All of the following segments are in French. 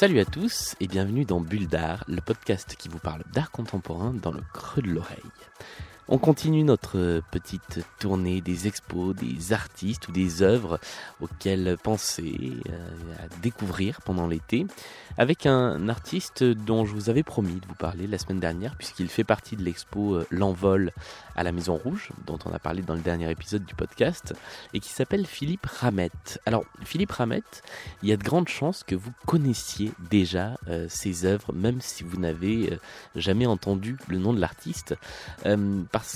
Salut à tous et bienvenue dans Bulle d'art, le podcast qui vous parle d'art contemporain dans le creux de l'oreille. On continue notre petite tournée des expos, des artistes ou des œuvres auxquelles penser euh, à découvrir pendant l'été avec un artiste dont je vous avais promis de vous parler la semaine dernière puisqu'il fait partie de l'expo euh, L'Envol à la Maison Rouge dont on a parlé dans le dernier épisode du podcast et qui s'appelle Philippe Ramette. Alors Philippe Ramette, il y a de grandes chances que vous connaissiez déjà euh, ses œuvres même si vous n'avez jamais entendu le nom de l'artiste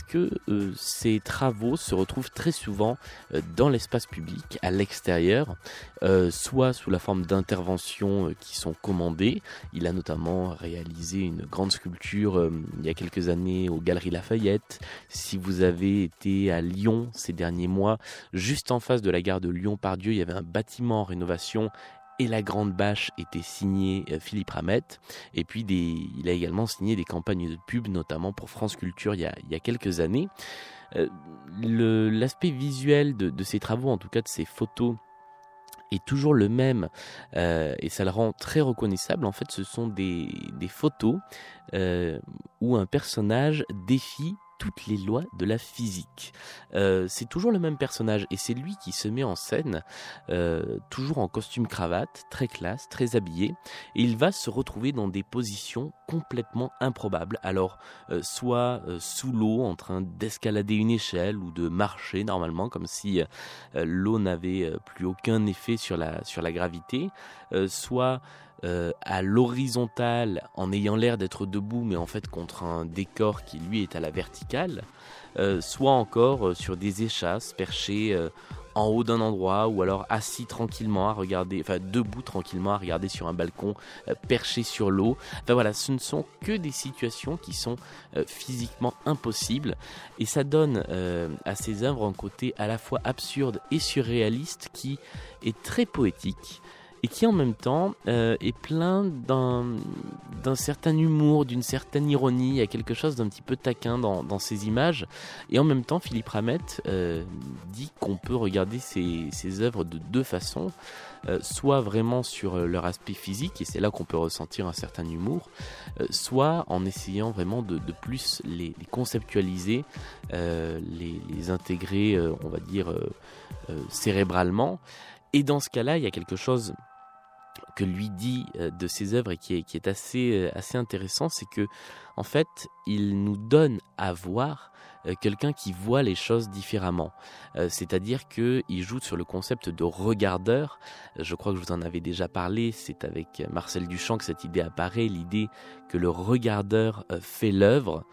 que euh, ces travaux se retrouvent très souvent euh, dans l'espace public, à l'extérieur, euh, soit sous la forme d'interventions qui sont commandées. Il a notamment réalisé une grande sculpture il y a quelques années aux Galeries Lafayette. Si vous avez été à Lyon ces derniers mois, juste en face de la gare de Lyon-Pardieu, il y avait un bâtiment en rénovation et la grande bâche était signée euh, Philippe Ramette. Et puis il a également signé des campagnes de pub, notamment pour France Culture il y a, quelques années. Euh, l'aspect visuel de, ces travaux, en tout cas de ces photos, est toujours le même euh, et ça le rend très reconnaissable. En fait, ce sont des, photos où un personnage défie toutes les lois de la physique. Euh, c'est toujours le même personnage et c'est lui qui se met en scène, euh, toujours en costume cravate, très classe, très habillé, et il va se retrouver dans des positions complètement improbables. Alors, euh, soit sous l'eau, en train d'escalader une échelle ou de marcher normalement, comme si l'eau n'avait plus aucun effet sur la, sur la gravité, soit euh, à l'horizontale en ayant l'air d'être debout mais en fait contre un décor qui lui est à la verticale, euh, soit encore euh, sur des échasses perchées en haut d'un endroit ou alors assis tranquillement à regarder, enfin debout tranquillement à regarder sur un balcon, perché sur l'eau. Enfin voilà, ce ne sont que des situations qui sont physiquement impossibles et ça donne à ces œuvres un côté à la fois absurde et surréaliste qui est très poétique et qui en même temps euh, est plein d'un certain humour, d'une certaine ironie, il y a quelque chose d'un petit peu taquin dans, dans, ces images. Et en même temps, Philippe Ramette euh, dit qu'on peut regarder ces, ces, œuvres de deux façons. Euh, soit vraiment sur leur aspect physique, et c'est là qu'on peut ressentir un certain humour, soit en essayant vraiment de, de plus les, les conceptualiser, les, les, intégrer, on va dire, cérébralement. Et dans ce cas-là, il y a quelque chose que lui dit euh, de ses œuvres et qui est, assez, euh, assez intéressant, c'est que en fait, il nous donne à voir quelqu'un qui voit les choses différemment. C'est-à-dire qu'il joue sur le concept de regardeur. Je crois que je vous en avais déjà parlé. C'est avec Marcel Duchamp que cette idée apparaît, l'idée que le regardeur fait l'œuvre.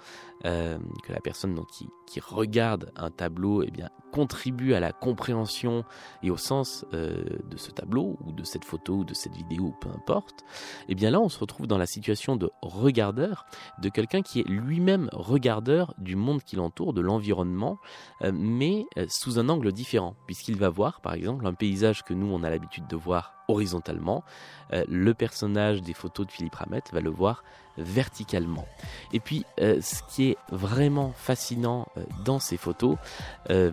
Euh, que la personne donc, qui, regarde un tableau eh bien, contribue à la compréhension et au sens euh, de ce tableau ou de cette photo ou de cette vidéo, peu importe, eh bien là on se retrouve dans la situation de regardeur, de quelqu'un qui est lui-même regardeur du monde qui l'entoure, de l'environnement, euh, mais sous un angle différent, puisqu'il va voir par exemple un paysage que nous on a l'habitude de voir horizontalement, le personnage des photos de Philippe Ramette va le voir verticalement. Et puis, euh, ce qui est vraiment fascinant euh, dans ces photos, euh,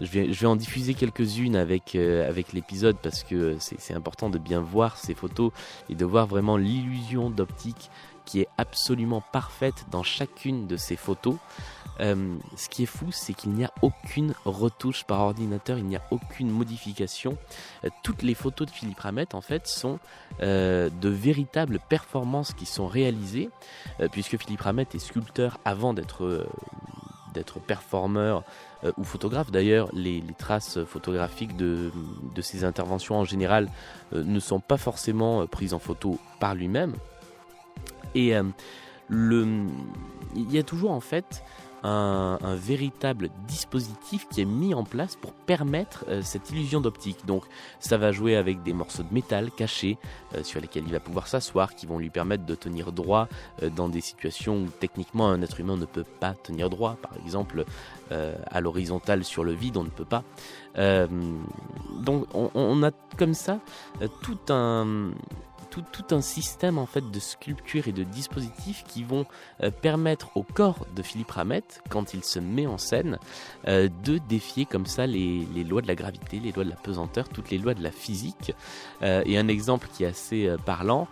je, je, vais, en diffuser quelques-unes avec, avec l'épisode parce que c'est important de bien voir ces photos et de voir vraiment l'illusion d'optique qui est absolument parfaite dans chacune de ces photos. Euh, ce qui est fou, c'est qu'il n'y a aucune retouche par ordinateur, il n'y a aucune modification. Euh, toutes les photos de Philippe Ramette, en fait, sont euh, de véritables performances qui sont réalisées, puisque Philippe Ramette est sculpteur avant d'être d'être performeur ou photographe. D'ailleurs, les, traces photographiques de, de, ses interventions en général ne sont pas forcément prises en photo par lui-même. Et le, il y a toujours en fait un, véritable dispositif qui est mis en place pour permettre euh, cette illusion d'optique. Donc ça va jouer avec des morceaux de métal cachés euh, sur lesquels il va pouvoir s'asseoir, qui vont lui permettre de tenir droit euh, dans des situations où techniquement un être humain ne peut pas tenir droit. Par exemple, à l'horizontale sur le vide, on ne peut pas. donc on, on a comme ça tout un tout, un système en fait de sculptures et de dispositifs qui vont euh, permettre au corps de Philippe Ramette, quand il se met en scène, euh, de défier comme ça les, les, lois de la gravité, les lois de la pesanteur, toutes les lois de la physique. Euh, et un exemple qui est assez parlant,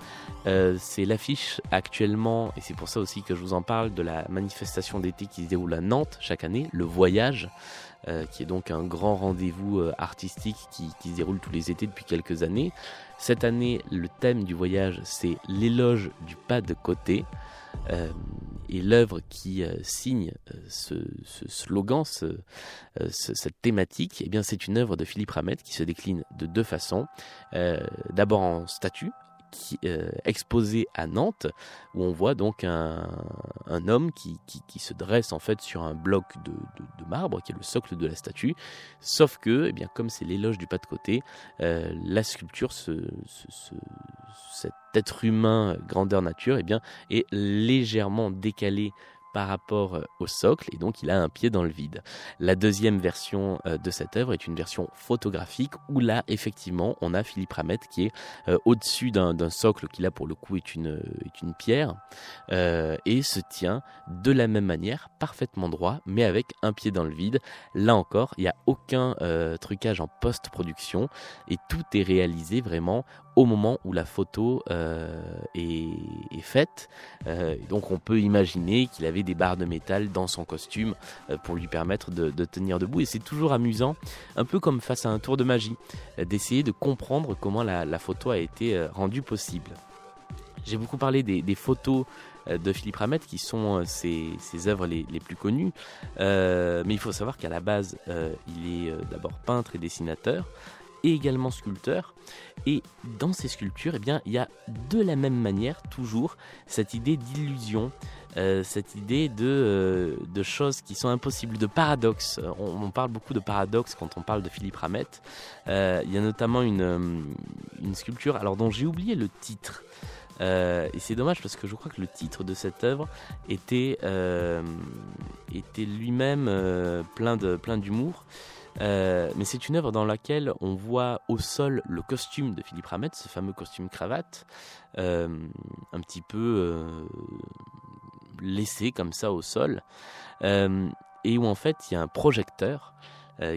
c'est l'affiche actuellement, et c'est pour ça aussi que je vous en parle, de la manifestation d'été qui se déroule à Nantes chaque année, le voyage. Euh, qui est donc un grand rendez-vous euh, artistique qui, se déroule tous les étés depuis quelques années. Cette année, le thème du voyage, c'est l'éloge du pas de côté. Euh, et l'œuvre qui signe ce, slogan, ce, cette thématique, eh bien, c'est une œuvre de Philippe Ramette qui se décline de deux façons. D'abord en statue, euh, exposé à Nantes, où on voit donc un, homme qui, se dresse en fait sur un bloc de, marbre, qui est le socle de la statue, sauf que, eh bien, comme c'est l'éloge du pas de côté, euh, la sculpture, cet être humain grandeur nature, eh bien, est légèrement décalé par rapport euh, au socle et donc il a un pied dans le vide. La deuxième version euh, de cette œuvre est une version photographique où là effectivement on a Philippe Ramette qui est euh, au-dessus d'un socle qui là pour le coup est une, est une pierre et se tient de la même manière parfaitement droit mais avec un pied dans le vide. Là encore il n'y a aucun trucage en post-production et tout est réalisé vraiment au moment où la photo est, faite. donc on peut imaginer qu'il avait des barres de métal dans son costume euh, pour lui permettre de, tenir debout. Et c'est toujours amusant, un peu comme face à un tour de magie, euh, d'essayer de comprendre comment la, photo a été euh, rendue possible. J'ai beaucoup parlé des, photos de Philippe Ramette qui sont ses, œuvres les, plus connues. mais il faut savoir qu'à la base, il est d'abord peintre et dessinateur et également sculpteur. Et dans ces sculptures, eh bien, il y a de la même manière toujours cette idée d'illusion, euh, cette idée de, euh, de, choses qui sont impossibles, de paradoxes. On, parle beaucoup de paradoxes quand on parle de Philippe Ramette. Euh, il y a notamment une, sculpture, alors dont j'ai oublié le titre. et c'est dommage parce que je crois que le titre de cette œuvre était, était lui-même plein plein d'humour. Euh, mais c'est une œuvre dans laquelle on voit au sol le costume de Philippe Ramette, ce fameux costume cravate, euh, un petit peu euh, laissé comme ça au sol, et où en fait il y a un projecteur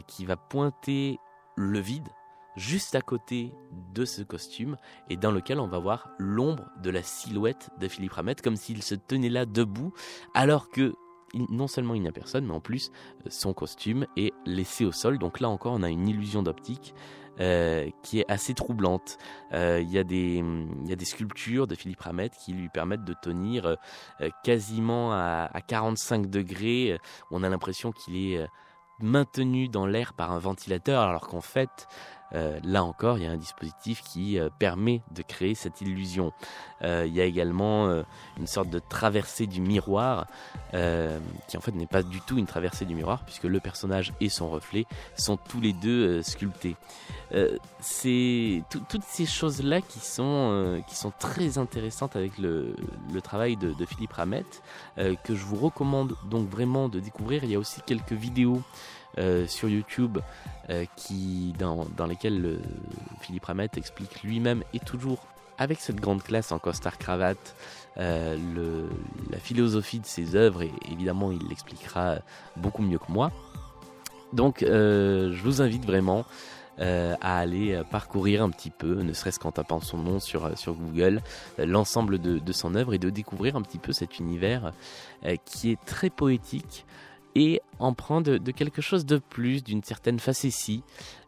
qui va pointer le vide juste à côté de ce costume et dans lequel on va voir l'ombre de la silhouette de Philippe Ramette comme s'il se tenait là debout alors que non seulement il n'y a personne, mais en plus euh, son costume est laissé au sol. Donc là encore, on a une illusion d'optique euh, qui est assez troublante. Euh, il, y a des, il y a des sculptures de Philippe Ramette qui lui permettent de tenir quasiment à, à, 45 degrés. On a l'impression qu'il est maintenu dans l'air par un ventilateur, alors qu'en fait, euh, là encore, il y a un dispositif qui euh, permet de créer cette illusion. Euh, il y a également une sorte de traversée du miroir, qui en fait n'est pas du tout une traversée du miroir, puisque le personnage et son reflet sont tous les deux sculptés. C'est toutes ces choses-là qui sont qui sont très intéressantes avec le, travail de, de, Philippe Ramette, que je vous recommande donc vraiment de découvrir. Il y a aussi quelques vidéos euh, sur YouTube euh, qui, dans, dans lesquels euh, Philippe Ramette explique lui-même et toujours avec cette grande classe en costard-cravate la philosophie de ses œuvres et évidemment il l'expliquera beaucoup mieux que moi. Donc je vous invite vraiment à aller parcourir un petit peu, ne serait-ce qu'en tapant son nom sur, sur Google, l'ensemble de, son œuvre et de découvrir un petit peu cet univers qui est très poétique, et prend de, de quelque chose de plus, d'une certaine facétie,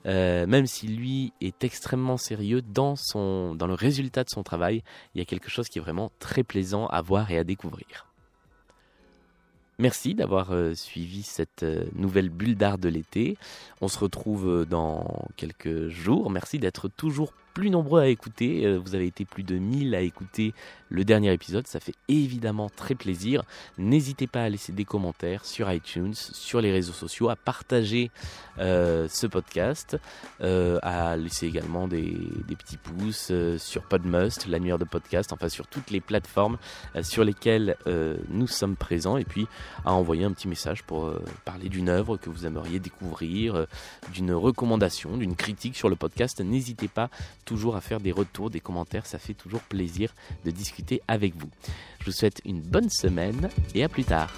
euh, même si lui est extrêmement sérieux dans, dans le résultat de son travail, il y a quelque chose qui est vraiment très plaisant à voir et à découvrir. Merci d'avoir euh, suivi cette euh, nouvelle bulle d'art de l'été. On se retrouve dans quelques jours. Merci d'être toujours plus nombreux à écouter. Euh, vous avez été plus de 1000 à écouter le dernier épisode. Ça fait évidemment très plaisir. N'hésitez pas à laisser des commentaires sur iTunes, sur les réseaux sociaux, à partager euh, ce podcast, euh, à laisser également des, petits pouces sur Podmust, l'annuaire de podcast, enfin sur toutes les plateformes sur lesquelles nous sommes présents. Et puis à envoyer un petit message pour parler d'une œuvre que vous aimeriez découvrir, d'une recommandation, d'une critique sur le podcast. N'hésitez pas toujours à faire des retours, des commentaires. Ça fait toujours plaisir de discuter avec vous. Je vous souhaite une bonne semaine et à plus tard.